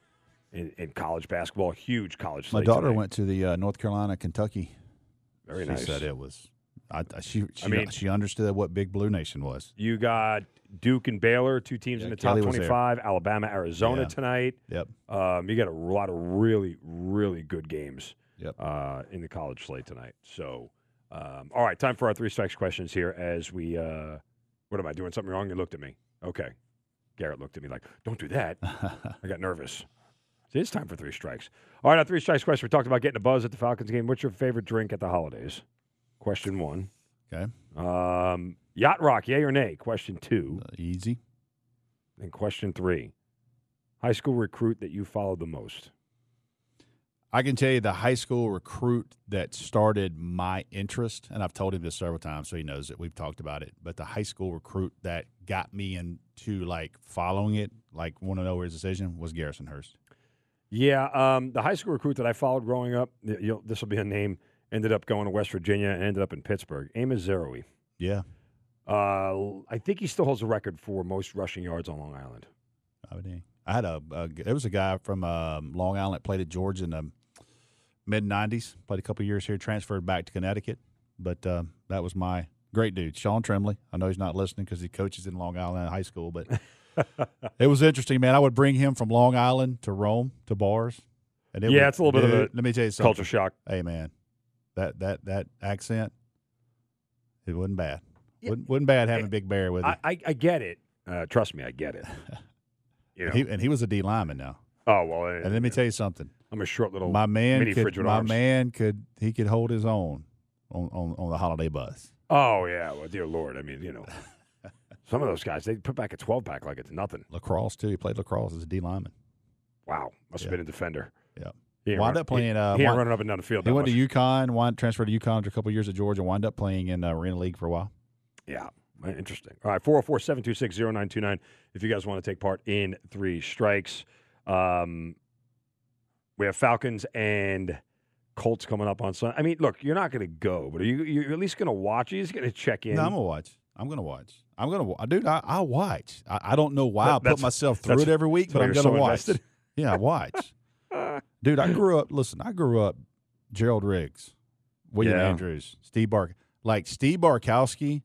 Speaker 1: in, in college basketball, huge college.
Speaker 2: My daughter
Speaker 1: tonight.
Speaker 2: went to the uh, North Carolina Kentucky.
Speaker 1: Very
Speaker 2: she
Speaker 1: nice.
Speaker 2: said it was. I, I- she she,
Speaker 1: I mean-
Speaker 2: she understood what Big Blue Nation was.
Speaker 1: You got Duke and Baylor, two teams
Speaker 2: Yeah,
Speaker 1: in the
Speaker 2: Kelly
Speaker 1: top 25. Alabama, Arizona
Speaker 2: Yeah.
Speaker 1: tonight.
Speaker 2: Yep.
Speaker 1: Um, you got a lot of really, really good games
Speaker 2: Yep.
Speaker 1: uh, in the college slate tonight. So, um, all right, time for our three strikes questions here. As we, uh, what am I doing? Something wrong? You looked at me. Okay. Garrett looked at me like, "Don't do that." I got nervous. So it's time for three strikes. All right, our three strikes question. We talked about getting a buzz at the Falcons game. What's your favorite drink at the holidays? Question one.
Speaker 2: Okay.
Speaker 1: Um, yacht rock, yay or nay? Question two.
Speaker 2: Uh, easy.
Speaker 1: And question three. High school recruit that you followed the most.
Speaker 2: I can tell you the high school recruit that started my interest, and I've told him this several times, so he knows it. We've talked about it. But the high school recruit that got me into like following it, like want to know his decision, was Garrison Hearst.
Speaker 1: Yeah, um, the high school recruit that I followed growing up, this will be a name, ended up going to West Virginia and ended up in Pittsburgh. Amos Zereoué.
Speaker 2: Yeah,
Speaker 1: Uh, I think he still holds the record for most rushing yards on Long Island.
Speaker 2: I would. I had a, a there was a guy from um, Long Island played at Georgia in the mid '90s. Played a couple years here, transferred back to Connecticut, but um, that was my great dude, Sean Tremblay. I know he's not listening because he coaches in Long Island High School, but it was interesting, man. I would bring him from Long Island to Rome to bars. And it
Speaker 1: Yeah,
Speaker 2: would-
Speaker 1: it's a little bit of a
Speaker 2: Let me tell you something.
Speaker 1: Culture shock.
Speaker 2: Hey, man, that that that accent, it wasn't bad. Wasn't, wasn't bad having Big Bear with you.
Speaker 1: I, I, I get it. Uh, trust me, I get it. You know.
Speaker 2: and, he, and he was a D lineman now.
Speaker 1: oh well.
Speaker 2: And let me tell you something.
Speaker 1: I'm a short little
Speaker 2: my man
Speaker 1: mini
Speaker 2: could, my
Speaker 1: arms.
Speaker 2: man could he could hold his own on, on, on the holiday bus.
Speaker 1: Oh yeah, well, dear Lord. I mean, you know, some of those guys they put back a 12 pack like it's nothing.
Speaker 2: Lacrosse too. He played lacrosse as a D lineman.
Speaker 1: Wow, must have been a defender.
Speaker 2: Yeah.
Speaker 1: He
Speaker 2: Wound
Speaker 1: run-
Speaker 2: up playing,
Speaker 1: He,
Speaker 2: uh,
Speaker 1: he
Speaker 2: wound-
Speaker 1: running up and down the field.
Speaker 2: He went
Speaker 1: much.
Speaker 2: to UConn, wound, transferred to UConn after a couple years at Georgia, wound up playing in uh, Arena League for a while.
Speaker 1: Yeah. Interesting. All right, 404 726 0929 if you guys want to take part in three strikes. Um, we have Falcons and Colts coming up on Sunday. I mean, look, you're not going to go, but are you, you're at least going to watch? You're just going to check in.
Speaker 2: No, I'm gonna watch. I'm gonna watch. I'm gonna, dude. I, I'll watch. I, I don't know why I put
Speaker 1: That's-
Speaker 2: myself through
Speaker 1: that's-
Speaker 2: it every week,
Speaker 1: that's
Speaker 2: but
Speaker 1: why
Speaker 2: I'm
Speaker 1: you're
Speaker 2: gonna
Speaker 1: so
Speaker 2: watch.
Speaker 1: invested.
Speaker 2: Yeah, I watch. dude, I grew up. Listen, I grew up. Gerald Riggs, William
Speaker 1: Yeah.
Speaker 2: Andrews, Steve Bark. Like Steve Bartkowski.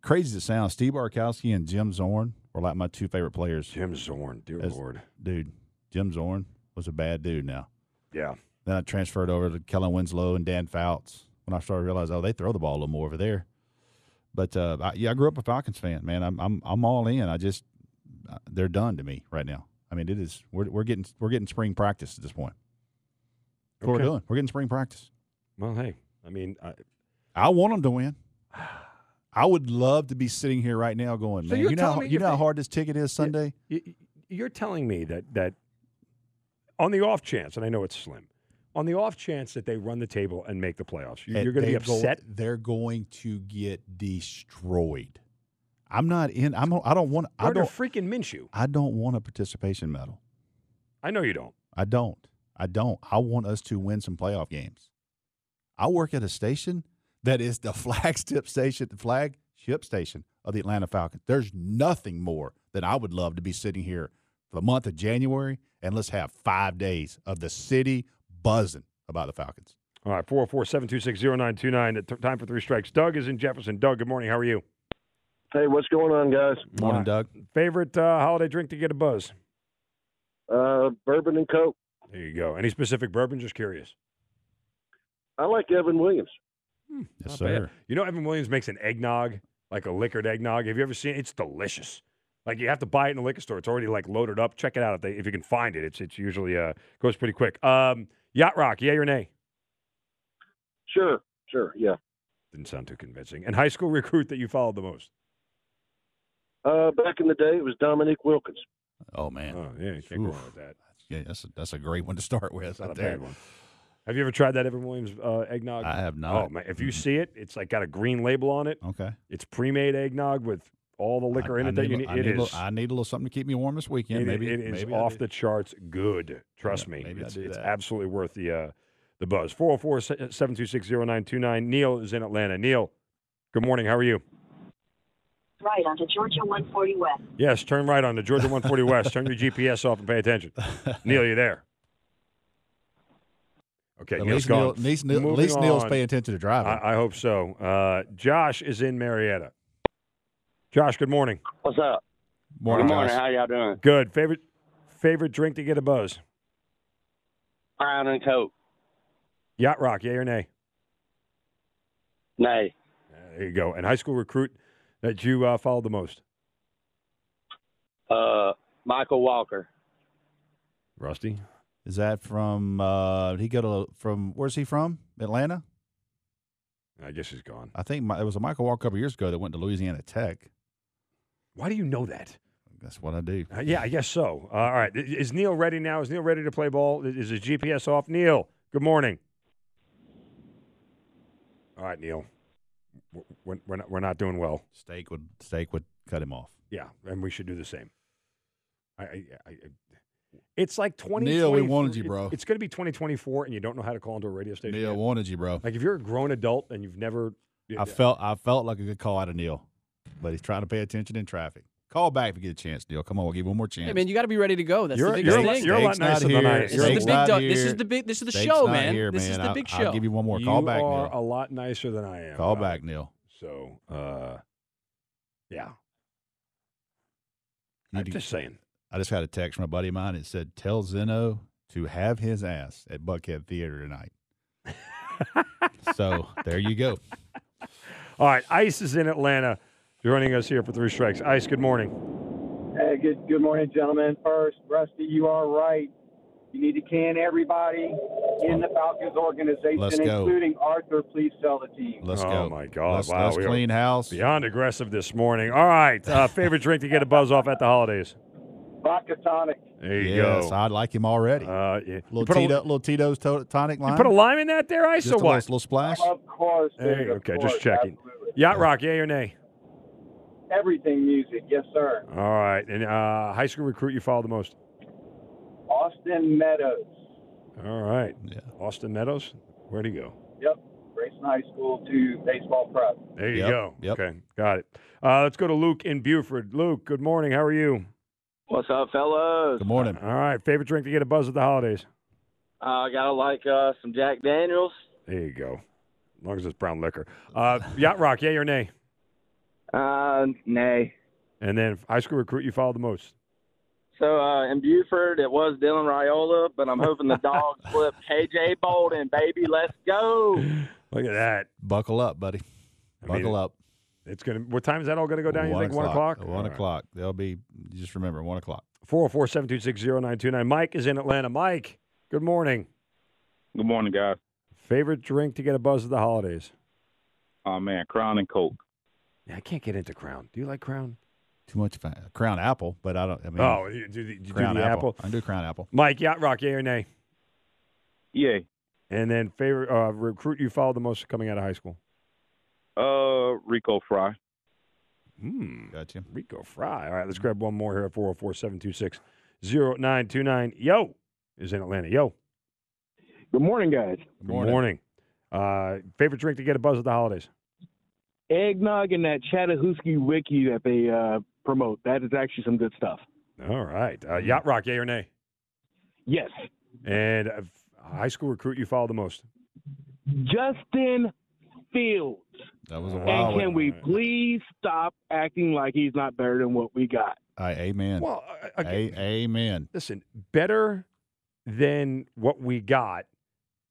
Speaker 2: Crazy to sound, Steve Bartkowski and Jim Zorn were like my two favorite players.
Speaker 1: Jim Zorn, dear Lord.
Speaker 2: Dude, Jim Zorn was a bad dude. Now.
Speaker 1: Yeah.
Speaker 2: Then I transferred over to Kellen Winslow and Dan Fouts when I started to realize, oh, they throw the ball a little more over there. But uh, I, yeah, I grew up a Falcons fan, man. I'm I'm I'm all in. I just uh, they're done to me right now. I mean, it is we're we're getting we're getting spring practice at this point. That's what we're doing. We're getting spring practice.
Speaker 1: Well, hey, I mean, I,
Speaker 2: I want them to win. I would love to be sitting here right now going, man,
Speaker 1: you're
Speaker 2: you know, how, you know how hard this ticket is Sunday.
Speaker 1: you're telling me that that on the off chance, and I know it's slim, on the off chance that they run the table and make the playoffs, you-
Speaker 2: And
Speaker 1: you're going to be
Speaker 2: they're go-
Speaker 1: upset.
Speaker 2: they're going to get destroyed. I'm not in. I'm. I don't want. I don't.
Speaker 1: freaking Minshew.
Speaker 2: I don't want a participation medal.
Speaker 1: I know you don't.
Speaker 2: I don't. I don't. I want us to win some playoff games. I work at a station that is the flagship station, the flagship station of the Atlanta Falcons. There's nothing more than I would love to be sitting here for the month of January and let's have five days of the city buzzing about the Falcons.
Speaker 1: All right, 404 726 0929. Time for three strikes. Doug is in Jefferson. Doug, good morning. How are you?
Speaker 3: Hey, what's going on, guys?
Speaker 2: Morning, Doug.
Speaker 1: Favorite uh, holiday drink to get a buzz?
Speaker 3: Uh, bourbon and Coke.
Speaker 1: There you go. Any specific bourbon? Just curious.
Speaker 3: I like Evan Williams.
Speaker 2: Yes,
Speaker 1: Not
Speaker 2: sir.
Speaker 1: bad. You know, Evan Williams makes an eggnog, like a liquored eggnog. Have you ever seen it? It's delicious. Like you have to buy it in the liquor store. It's already like loaded up. Check it out if they if you can find it. It's it's usually uh goes pretty quick. Um, Yacht Rock, yay or nay?
Speaker 3: Sure, sure, yeah.
Speaker 1: Didn't sound too convincing. And high school recruit that you followed the most?
Speaker 3: Uh, back in the day, it was Dominique Wilkins.
Speaker 2: Oh man,
Speaker 1: Oh yeah, you can't go wrong with that.
Speaker 2: yeah, that's a, that's a great one to start with.
Speaker 1: It's not a
Speaker 2: right there.
Speaker 1: bad one. Have you ever tried that Evan Williams uh, eggnog?
Speaker 2: I have
Speaker 1: Oh
Speaker 2: not.
Speaker 1: man, if you see it, it's like got a green label on it.
Speaker 2: okay,
Speaker 1: It's pre-made eggnog with all the liquor
Speaker 2: I,
Speaker 1: in
Speaker 2: I
Speaker 1: it that you need.
Speaker 2: I
Speaker 1: It
Speaker 2: need a
Speaker 1: is.
Speaker 2: little- I need a little something to keep me warm this weekend.
Speaker 1: It-
Speaker 2: maybe
Speaker 1: it is
Speaker 2: maybe
Speaker 1: off the charts good. Trust
Speaker 2: Yeah,
Speaker 1: me.
Speaker 2: maybe I
Speaker 1: It's,
Speaker 2: do
Speaker 1: it's
Speaker 2: that.
Speaker 1: absolutely worth the uh, the buzz. 404 726 0929. Neil is in Atlanta. Neil, good morning. How are you?
Speaker 8: Right onto Georgia 140 West.
Speaker 1: Yes, turn right on the Georgia 140 West. Turn your GPS off and pay attention. Neil, you there? Okay,
Speaker 2: At
Speaker 1: Neil's
Speaker 2: least, Neil,
Speaker 1: gone.
Speaker 2: at least, Neil, at least Neil's paying attention to driving.
Speaker 1: I, I hope so. Uh, Josh is in Marietta. Josh, good morning.
Speaker 9: What's up?
Speaker 2: morning,
Speaker 9: Good morning.
Speaker 2: Josh.
Speaker 9: How y'all doing?
Speaker 1: Good. Favorite favorite drink to get a buzz?
Speaker 9: Brown and Coke.
Speaker 1: Yacht Rock, yay or nay?
Speaker 9: Nay.
Speaker 1: There you go. And high school recruit that you uh, followed the most?
Speaker 9: Uh, Michael Walker.
Speaker 1: Rusty.
Speaker 2: Is that from? Uh, did he go to from? Where's he from? Atlanta.
Speaker 1: I guess he's gone.
Speaker 2: I think my, it was a Michael Walker a couple years ago that went to Louisiana Tech.
Speaker 1: Why do you know that?
Speaker 2: That's what I do.
Speaker 1: Uh, yeah, I guess so. Uh, all right. Is Neil ready now? Is Neil ready to play ball? Is is his GPS off? Neil, good morning. All right, Neil. We're- We're, not, we're not doing well.
Speaker 2: Steak would steak would cut him off.
Speaker 1: Yeah, and we should do the same. I, I, I, it's like 20.
Speaker 2: Neil, we wanted you, bro.
Speaker 1: It's going to be 2024, and you don't know how to call into a radio station.
Speaker 2: Neil
Speaker 1: yet.
Speaker 2: wanted you, bro.
Speaker 1: Like if you're a grown adult and you've never.
Speaker 2: I felt I felt like a good call out of Neil, but he's trying to pay attention in traffic. Call back if you get a chance, Neil. Come on, we'll give you one more chance.
Speaker 10: Hey man, you got to be ready to go. That's
Speaker 1: You're-
Speaker 10: the
Speaker 1: you're
Speaker 10: biggest thing.
Speaker 1: you're a lot nicer than I am.
Speaker 10: this is the big. dog- This
Speaker 2: here.
Speaker 10: is the big. This is the
Speaker 2: Steak's
Speaker 10: show,
Speaker 2: not
Speaker 10: man.
Speaker 2: here,
Speaker 10: this is
Speaker 2: man.
Speaker 10: the
Speaker 2: I'll-
Speaker 10: big
Speaker 2: I'll give you one more.
Speaker 1: You
Speaker 2: Call back,
Speaker 1: are
Speaker 2: Neil.
Speaker 1: a lot nicer than I am.
Speaker 2: Call
Speaker 1: Uh,
Speaker 2: back, Neil.
Speaker 1: So, uh, yeah. I'm
Speaker 2: do-
Speaker 1: just saying.
Speaker 2: I just got a text from a buddy of mine. It said, "Tell Zinno to have his ass at Buckhead Theater tonight." so there you go.
Speaker 1: All right, Ice is in Atlanta, joining us here for three strikes. Ice, good morning.
Speaker 11: Hey, good good morning, gentlemen. First, Rusty, you are right. You need to can everybody in the Falcons organization,
Speaker 2: Let's go.
Speaker 11: including Arthur. Please sell the team.
Speaker 2: Let's
Speaker 1: oh
Speaker 2: go.
Speaker 1: my God!
Speaker 2: Let's,
Speaker 1: wow,
Speaker 2: let's
Speaker 1: we
Speaker 2: clean house.
Speaker 1: beyond aggressive this morning. All right, uh, favorite drink to get a buzz off at the holidays.
Speaker 11: Vodka tonic.
Speaker 1: There you
Speaker 2: yes,
Speaker 1: go.
Speaker 2: I like him already.
Speaker 1: Uh, yeah.
Speaker 2: little
Speaker 1: put a,
Speaker 2: little Tito's to- tonic line.
Speaker 1: you put a lime in that there, Ice,
Speaker 2: Just
Speaker 1: or
Speaker 2: a
Speaker 1: what?
Speaker 2: little, little splash.
Speaker 11: Of course.
Speaker 1: Hey,
Speaker 11: dude, of
Speaker 1: okay,
Speaker 11: course,
Speaker 1: just checking.
Speaker 11: absolutely.
Speaker 1: Yacht Rock, yay or nay?
Speaker 11: Everything music, yes, sir.
Speaker 1: All right, and uh, high school recruit you follow the most.
Speaker 11: Austin Meadows.
Speaker 1: All right,
Speaker 2: Yeah.
Speaker 1: Austin Meadows. Where'd he go?
Speaker 11: Yep. Grayson High School to baseball prep.
Speaker 1: There you
Speaker 2: Yep,
Speaker 1: go.
Speaker 2: yep.
Speaker 1: Okay, got it. Uh, let's go to Luke in Buford. Luke, good morning. How are you?
Speaker 9: What's up, fellas?
Speaker 2: Good morning.
Speaker 1: All right, favorite drink to get a buzz at the holidays.
Speaker 9: Uh, I gotta like uh, some Jack Daniels.
Speaker 1: There you go. As long as it's brown liquor. Uh, Yacht Rock, yay or nay?
Speaker 9: Uh, nay.
Speaker 1: And then high school recruit you follow the most.
Speaker 9: So uh, in Buford, it was Dylan Raiola, but I'm hoping the dogs flip KJ Bolden, baby. Let's go.
Speaker 1: Look at that.
Speaker 2: Buckle up, buddy.
Speaker 1: I
Speaker 2: Buckle
Speaker 1: mean,
Speaker 2: up.
Speaker 1: It's gonna. What time is that all gonna go down? You think one o'clock?
Speaker 2: One o'clock. They'll be. Just remember, one o'clock.
Speaker 1: Four zero four seven two six zero nine two nine. Mike is in Atlanta. Mike, good morning.
Speaker 12: Good morning, guys.
Speaker 1: Favorite drink to get a buzz of the holidays?
Speaker 12: Oh man, Crown and Coke.
Speaker 1: Yeah, I can't get into Crown. Do you like Crown?
Speaker 2: Too much fa- Crown Apple, but I don't. I mean,
Speaker 1: oh, you do the, you do
Speaker 2: Crown
Speaker 1: the
Speaker 2: Apple.
Speaker 1: apple.
Speaker 2: I do Crown Apple.
Speaker 1: Mike, Yacht Rock, yay or nay?
Speaker 12: Yay.
Speaker 1: And then favorite uh, recruit you followed the most coming out of high school.
Speaker 12: Uh, Rico Fry.
Speaker 1: Hmm.
Speaker 2: Gotcha.
Speaker 1: Rico Fry. All right, let's grab one more here at 404 726 0929. Yo is in Atlanta. Yo.
Speaker 10: Good morning, guys.
Speaker 1: Good morning. Uh, favorite drink to get a buzz at the holidays?
Speaker 10: Eggnog and that Chattahoochee wiki that they uh, promote. That is actually some good stuff.
Speaker 1: All right. Uh, Yacht Rock, yay or nay?
Speaker 10: Yes.
Speaker 1: And uh, high school recruit you follow the most?
Speaker 10: Justin Fields.
Speaker 2: That was a while.
Speaker 10: And
Speaker 2: wild
Speaker 10: can
Speaker 2: one.
Speaker 10: we please stop acting like he's not better than what we got?
Speaker 2: All right, amen.
Speaker 1: Well, uh, again,
Speaker 2: A- amen.
Speaker 1: listen, better than what we got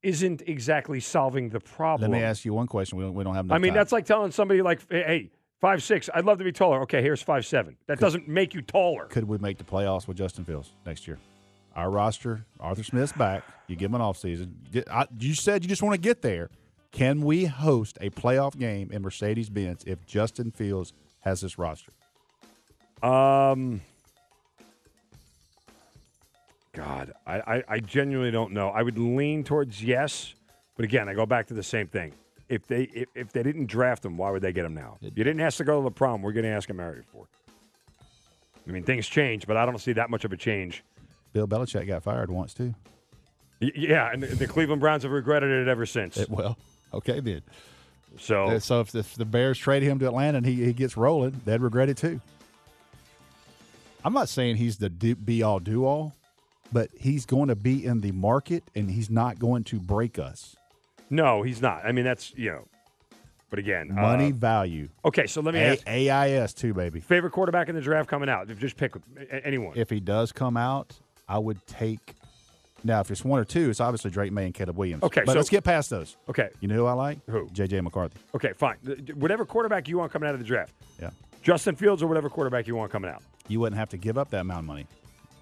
Speaker 1: isn't exactly solving the problem.
Speaker 2: Let me ask you one question. We don't, we don't have enough
Speaker 1: I mean,
Speaker 2: time.
Speaker 1: that's like telling somebody like, hey, five six. I'd love to be taller. Okay, here's five seven. That doesn't make you taller.
Speaker 2: Could we make the playoffs with Justin Fields next year? Our roster, Arthur Smith's back. You give him an offseason. I- You said you just want to get there. Can we host a playoff game in Mercedes Benz if Justin Fields has this roster?
Speaker 1: Um, God, I, I, I genuinely don't know. I would lean towards yes, but again, I go back to the same thing. If they if, if they didn't draft him, why would they get him now? You didn't ask to go to the prom. We're going to ask him married for. I mean, things change, but I don't see that much of a change.
Speaker 2: Bill Belichick got fired once too.
Speaker 1: Y- Yeah, and the the Cleveland Browns have regretted it ever since.
Speaker 2: It- well, okay then.
Speaker 1: So
Speaker 2: Uh, So if the, if the Bears trade him to Atlanta and he, he gets rolling, they'd regret it too. I'm not saying he's the do, be all do all, but he's going to be in the market and he's not going to break us.
Speaker 1: no, he's not. I mean, that's you know. But again, uh,
Speaker 2: Money value.
Speaker 1: okay, so let me
Speaker 2: A-
Speaker 1: ask:
Speaker 2: AIS too, baby.
Speaker 1: favorite quarterback in the draft coming out? Just pick anyone.
Speaker 2: If he does come out, I would take. Now, if it's one or two, it's obviously Drake Maye and Caleb Williams.
Speaker 1: Okay,
Speaker 2: but
Speaker 1: so-
Speaker 2: let's get past those.
Speaker 1: Okay,
Speaker 2: You know who I like?
Speaker 1: Who?
Speaker 2: JJ McCarthy.
Speaker 1: okay, fine. Whatever quarterback you want coming out of the draft,
Speaker 2: Yeah.
Speaker 1: Justin Fields or whatever quarterback you want coming out.
Speaker 2: You wouldn't have to give up that amount of money.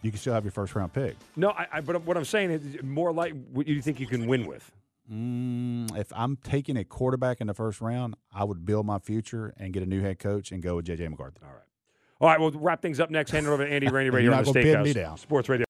Speaker 2: You can still have your first round pick.
Speaker 1: No, I, I, but what I'm saying is more like what you think you can win with.
Speaker 2: Mm, if I'm taking a quarterback in the first round, I would build my future and get a new head coach and go with JJ McCarthy.
Speaker 1: All right. All right, we'll wrap things up next. Hand it over to Andy Rainey here on the Steakhouse. Sports Radio.